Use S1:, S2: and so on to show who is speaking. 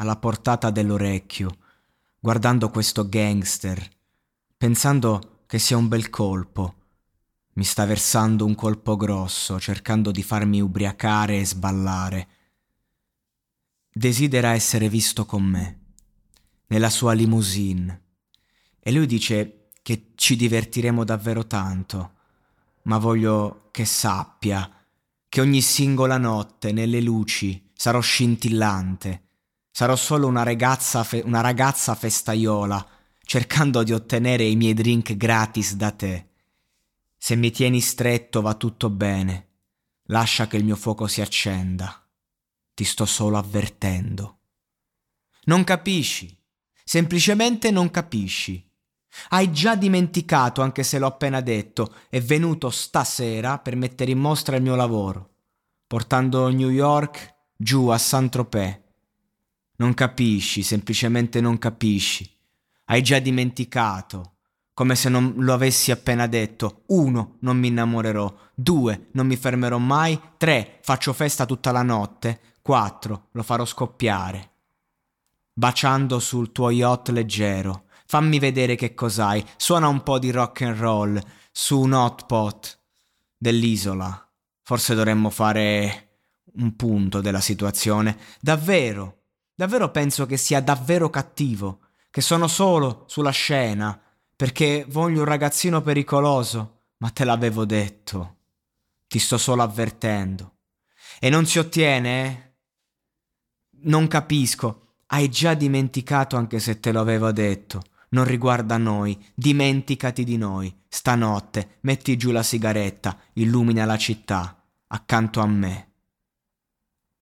S1: alla portata dell'orecchio, guardando questo gangster, pensando che sia un bel colpo. Mi sta versando un colpo grosso, cercando di farmi ubriacare e sballare. Desidera essere visto con me, nella sua limousine. E lui dice che ci divertiremo davvero tanto, ma voglio che sappia che ogni singola notte nelle luci sarò scintillante, sarò solo una ragazza, fe- una ragazza festaiola, cercando di ottenere i miei drink gratis da te. Se mi tieni stretto va tutto bene, lascia che il mio fuoco si accenda. Ti sto solo avvertendo. Non capisci, semplicemente non capisci. Hai già dimenticato, anche se l'ho appena detto, è venuto stasera per mettere in mostra il mio lavoro, portando New York giù a Saint-Tropez. Non capisci, semplicemente non capisci. Hai già dimenticato, come se non lo avessi appena detto. Uno, non mi innamorerò. Due, non mi fermerò mai. Tre, faccio festa tutta la notte. Quattro, lo farò scoppiare. Baciando sul tuo yacht leggero Fammi vedere che cos'hai. Suona un po' di rock and roll su un hot pot dell'isola. Forse dovremmo fare un punto della situazione. Davvero, davvero penso che sia davvero cattivo, che sono solo sulla scena, perché voglio un ragazzino pericoloso, ma te l'avevo detto. Ti sto solo avvertendo. E non si ottiene, eh? Non capisco. Hai già dimenticato anche se te lo avevo detto non riguarda noi, dimenticati di noi. Stanotte metti giù la sigaretta, illumina la città, accanto a me.